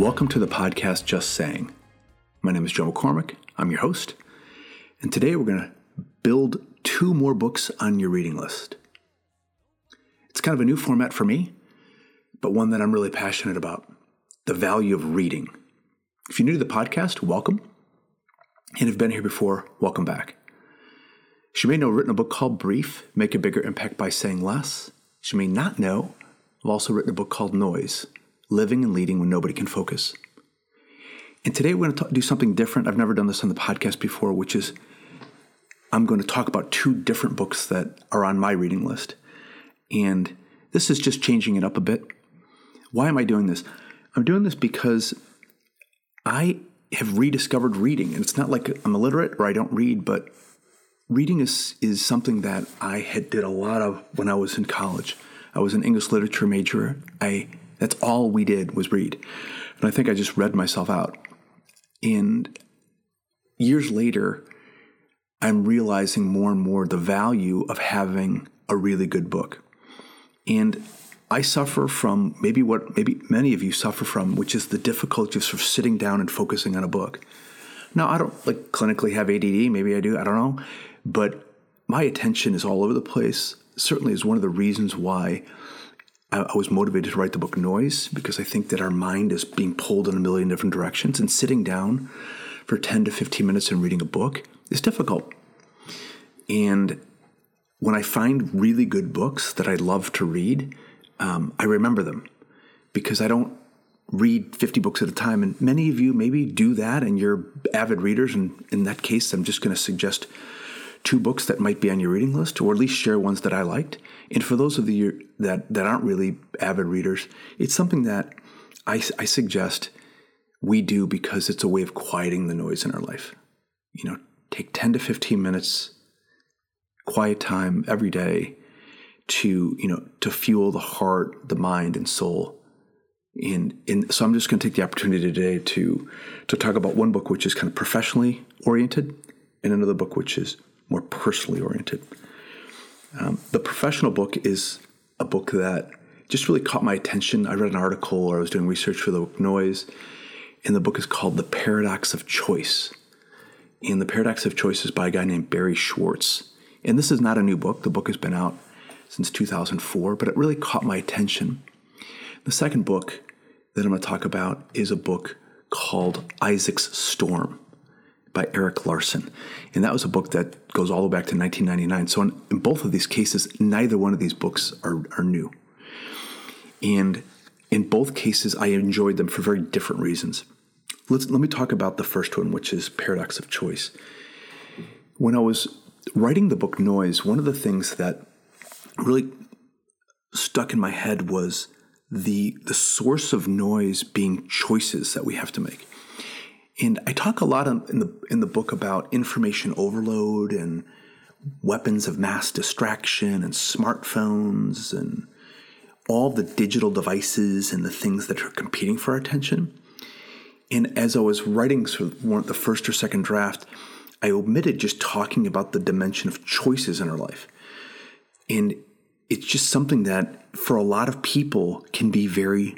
Welcome to the podcast Just Saying. My name is Joe McCormack. I'm your host. And today we're going to build two more books on your reading list. It's kind of a new format for me, but one that I'm really passionate about the value of reading. If you're new to the podcast, welcome. And if you've been here before, welcome back. She may know I've written a book called Brief Make a Bigger Impact by Saying Less. She may not know I've also written a book called Noise Living and Leading When Nobody Can Focus. And today we're going to do something different. I've never done this on the podcast before, which is I'm going to talk about two different books that are on my reading list. And this is just changing it up a bit. Why am I doing this? I'm doing this because I have rediscovered reading. And it's not like I'm illiterate or I don't read, but reading is, is something that I had did a lot of when I was in college. I was an English literature major. I that's all we did was read. And I think I just read myself out. And years later, I'm realizing more and more the value of having a really good book. And I suffer from maybe what maybe many of you suffer from, which is the difficulty of sort of sitting down and focusing on a book. Now, I don't like clinically have ADD, maybe I do, I don't know, but my attention is all over the place. Certainly is one of the reasons why I was motivated to write the book Noise because I think that our mind is being pulled in a million different directions, and sitting down for 10 to 15 minutes and reading a book is difficult. And when I find really good books that I love to read, um, I remember them because I don't read 50 books at a time. And many of you maybe do that and you're avid readers. And in that case, I'm just going to suggest two books that might be on your reading list, or at least share ones that I liked. And for those of you that, that aren't really avid readers, it's something that I, I suggest we do because it's a way of quieting the noise in our life. You know, take 10 to 15 minutes, quiet time every day to, you know, to fuel the heart, the mind, and soul. And, and so I'm just going to take the opportunity today to to talk about one book which is kind of professionally oriented, and another book which is more personally oriented. Um, the professional book is a book that just really caught my attention. I read an article or I was doing research for the book Noise, and the book is called The Paradox of Choice. And The Paradox of Choice is by a guy named Barry Schwartz. And this is not a new book, the book has been out since 2004, but it really caught my attention. The second book that I'm going to talk about is a book called Isaac's Storm by Eric Larson. And that was a book that goes all the way back to 1999. So, in, in, both of these cases, neither one of these books are, are new. And in both cases, I enjoyed them for very different reasons. Let's, let me talk about the first one, which is Paradox of Choice. When I was writing the book Noise, one of the things that really stuck in my head was the, the source of noise being choices that we have to make. And I talk a lot in the in the book about information overload and weapons of mass distraction and smartphones and all the digital devices and the things that are competing for our attention. And as I was writing sort of the first or second draft, I omitted just talking about the dimension of choices in our life. And it's just something that for a lot of people can be very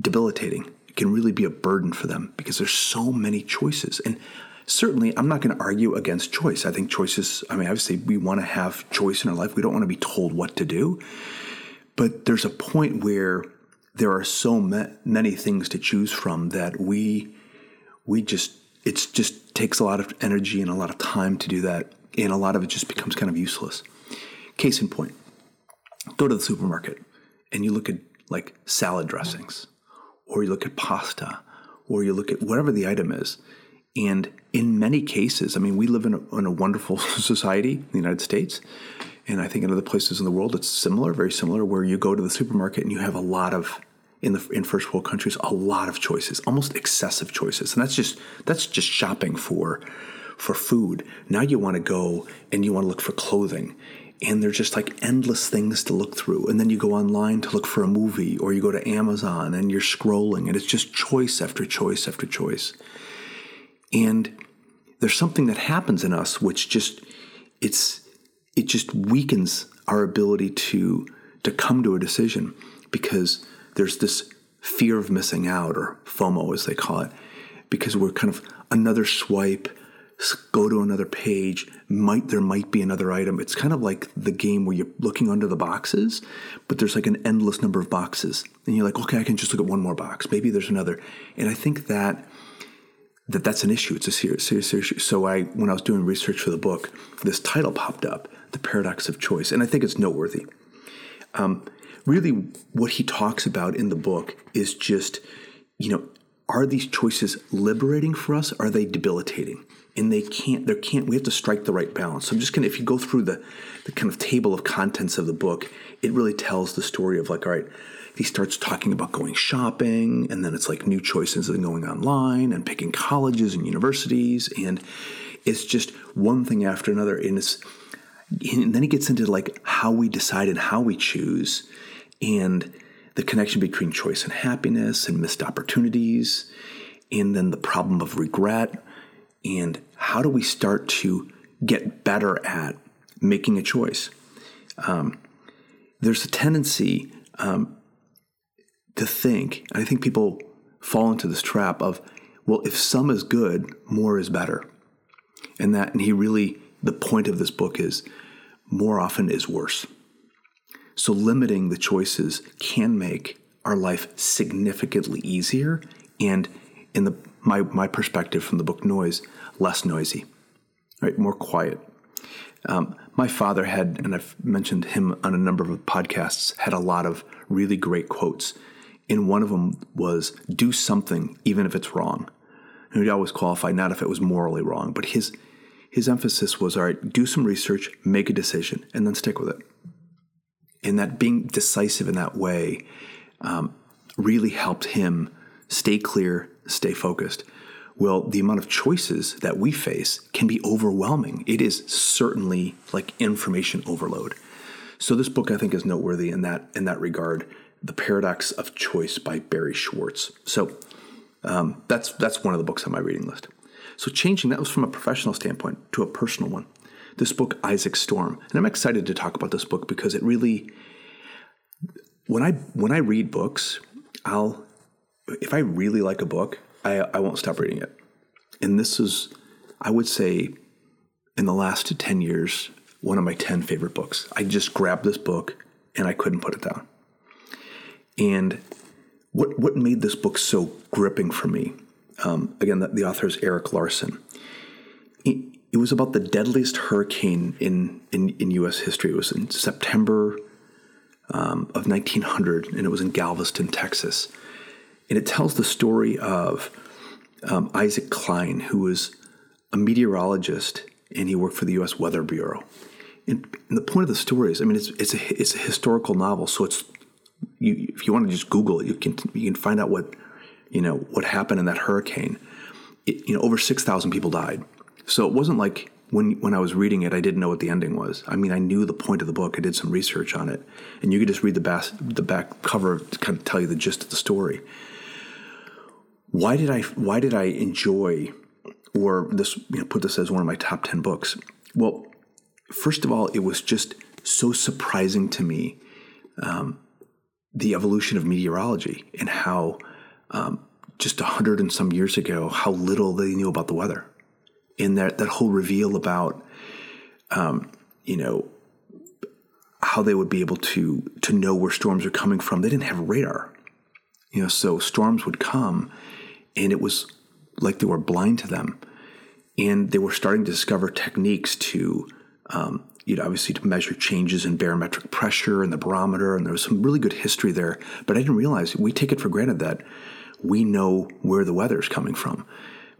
debilitating can really be a burden for them because there's so many choices. And certainly, I'm not going to argue against choice. I think choices, I mean, obviously, we want to have choice in our life. We don't want to be told what to do. But there's a point where there are so many things to choose from that we we just it just takes a lot of energy and a lot of time to do that and a lot of it just becomes kind of useless case in point go to the supermarket and you look at like salad dressings or you look at pasta, or you look at whatever the item is. And in many cases, I mean, we live in a, in a wonderful society in the United States. And I think in other places in the world, it's similar, very similar, where you go to the supermarket and you have a lot of, in the in first world countries, a lot of choices, almost excessive choices. And that's just that's just shopping for for food. Now you want to go and you want to look for clothing and there's just like endless things to look through. And then you go online to look for a movie, or you go to Amazon and you're scrolling, and it's just choice after choice after choice. And there's something that happens in us which just it's it just weakens our ability to to come to a decision because there's this fear of missing out, or FOMO as they call it, because we're kind of another swipe, go to another page, might there might be another item. It's kind of like the game where you're looking under the boxes, but there's like an endless number of boxes. And you're like, okay, I can just look at one more box. Maybe there's another. And I think that that that's an issue. It's a serious, serious issue. So I, when I was doing research for the book, this title popped up, "The Paradox of Choice," and I think it's noteworthy. Um, really, what he talks about in the book is just, you know, are these choices liberating for us? Are they debilitating? And they can't. There can't. We have to strike the right balance. So I'm just gonna. If you go through the the kind of table of contents of the book, it really tells the story of like, all right he starts talking about going shopping, and then it's like new choices and going online and picking colleges and universities, and it's just one thing after another. And it's and then he gets into like how we decide and how we choose, and the connection between choice and happiness and missed opportunities, and then the problem of regret, and how do we start to get better at making a choice. Um, there's a tendency um, to think, I think people fall into this trap of, well, if some is good, more is better. And that, and he really, the point of this book is more often is worse. So limiting the choices can make our life significantly easier and in the my my perspective from the book Noise, less noisy, right? More quiet. Um, my father had, and I've mentioned him on a number of podcasts, had a lot of really great quotes and one of them was do something even if it's wrong. And he'd always qualify not if it was morally wrong, but his his emphasis was all right, do some research, make a decision, and then stick with it. And that being decisive in that way um, really helped him stay clear, stay focused. Well, the amount of choices that we face can be overwhelming. It is certainly like information overload. So this book, I think, is noteworthy in that in that regard. The Paradox of Choice by Barry Schwartz. So um, that's that's one of the books on my reading list. So changing that was from a professional standpoint to a personal one. This book, Isaac Storm, and I'm excited to talk about this book because it really, when I when I read books, I'll if I really like a book, I, I won't stop reading it. And this is, I would say, in the last ten years, one of my ten favorite books. I just grabbed this book and I couldn't put it down. And what what made this book so gripping for me? Um, again, the, the, author is Erik Larson. It, it, was about the deadliest hurricane in, in, in U.S. history. It was in September um, of 1900, and it was in Galveston, Texas. And it tells the story of um, Isaac Cline, who was a meteorologist and he worked for the U.S. Weather Bureau. And, and the point of the story is, I mean, it's, it's, a, it's a historical novel, so it's you, if you want to just Google it, you can you can find out what you know what happened in that hurricane. It, you know, over six thousand people died. So it wasn't like when when I was reading it, I didn't know what the ending was. I mean, I knew the point of the book. I did some research on it, and you could just read the the back cover to kind of tell you the gist of the story. Why did I Why did I enjoy, or this you know, put this as one of my top ten books? Well, first of all, it was just so surprising to me um, the evolution of meteorology and how um, just a hundred and some years ago, how little they knew about the weather. And that, that whole reveal about, um, you know, how they would be able to to know where storms are coming from. They didn't have radar, you know. So storms would come, and it was like they were blind to them, and they were starting to discover techniques to um, you know, obviously to measure changes in barometric pressure and the barometer, and there was some really good history there. But I didn't realize we take it for granted that we know where the weather is coming from.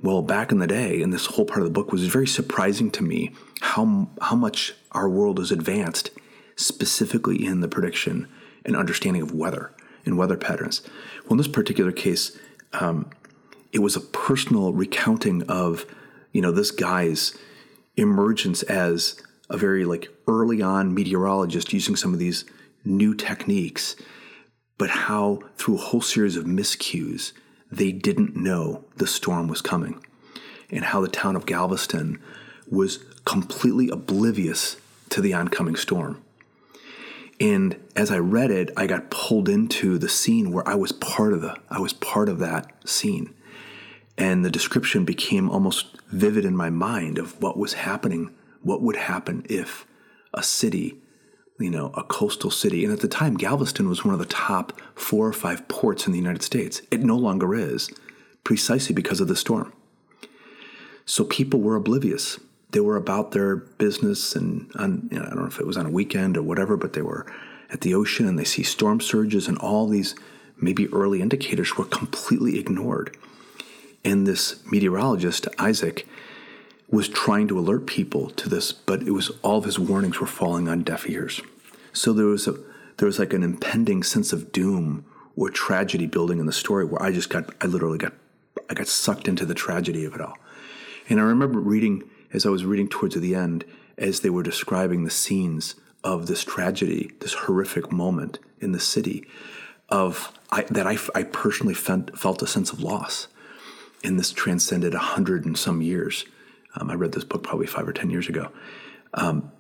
Well, back in the day, and this whole part of the book was very surprising to me how how much our world is advanced, specifically in the prediction and understanding of weather and weather patterns. Well, in this particular case, um, it was a personal recounting of you know this guy's emergence as a very like early on meteorologist using some of these new techniques, but how through a whole series of miscues, they didn't know the storm was coming, and how the town of Galveston was completely oblivious to the oncoming storm. And as I read it, I got pulled into the scene where I was part of the I was part of that scene. And the description became almost vivid in my mind of what was happening, what would happen if a city, you know, a coastal city, and at the time Galveston was one of the top 4 or 5 ports in the United States. It no longer is, precisely because of the storm. So people were oblivious they were about their business and on, you know, I don't know if it was on a weekend or whatever, but they were at the ocean and they see storm surges and all these maybe early indicators were completely ignored. And this meteorologist, Isaac, was trying to alert people to this, but it was all of his warnings were falling on deaf ears. So there was a there was like an impending sense of doom or tragedy building in the story where I just got I literally got I got sucked into the tragedy of it all. And I remember reading as I was reading towards the end, as they were describing the scenes of this tragedy, this horrific moment in the city, of I, that I, I personally felt, felt a sense of loss. And this transcended a hundred and some years. Um, I read this book probably five or ten years ago. Um,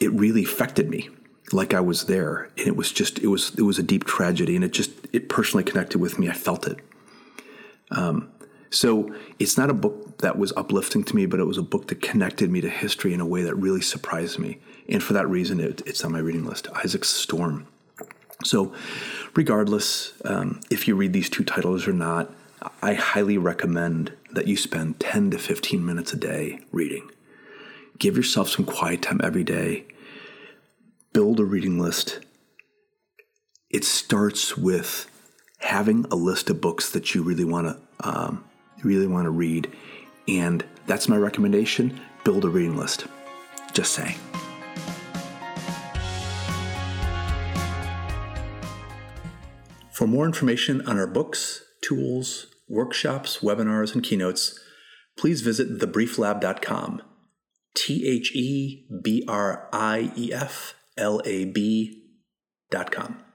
it really affected me, like I was there, and it was just it was it was a deep tragedy, and it just it personally connected with me. I felt it. Um, so it's not a book that was uplifting to me, but it was a book that connected me to history in a way that really surprised me. And for that reason, it, it's on my reading list Isaac Storm. So, regardless um, if you read these two titles or not, I highly recommend that you spend 10 to 15 minutes a day reading. Give yourself some quiet time every day. Build a reading list. It starts with having a list of books that you really want to um, really want to read and that's my recommendation build a reading list. Just saying. For more information on our books, tools, workshops, webinars, and keynotes, please visit thebrieflab.com. T H E B R I E F L A B.com.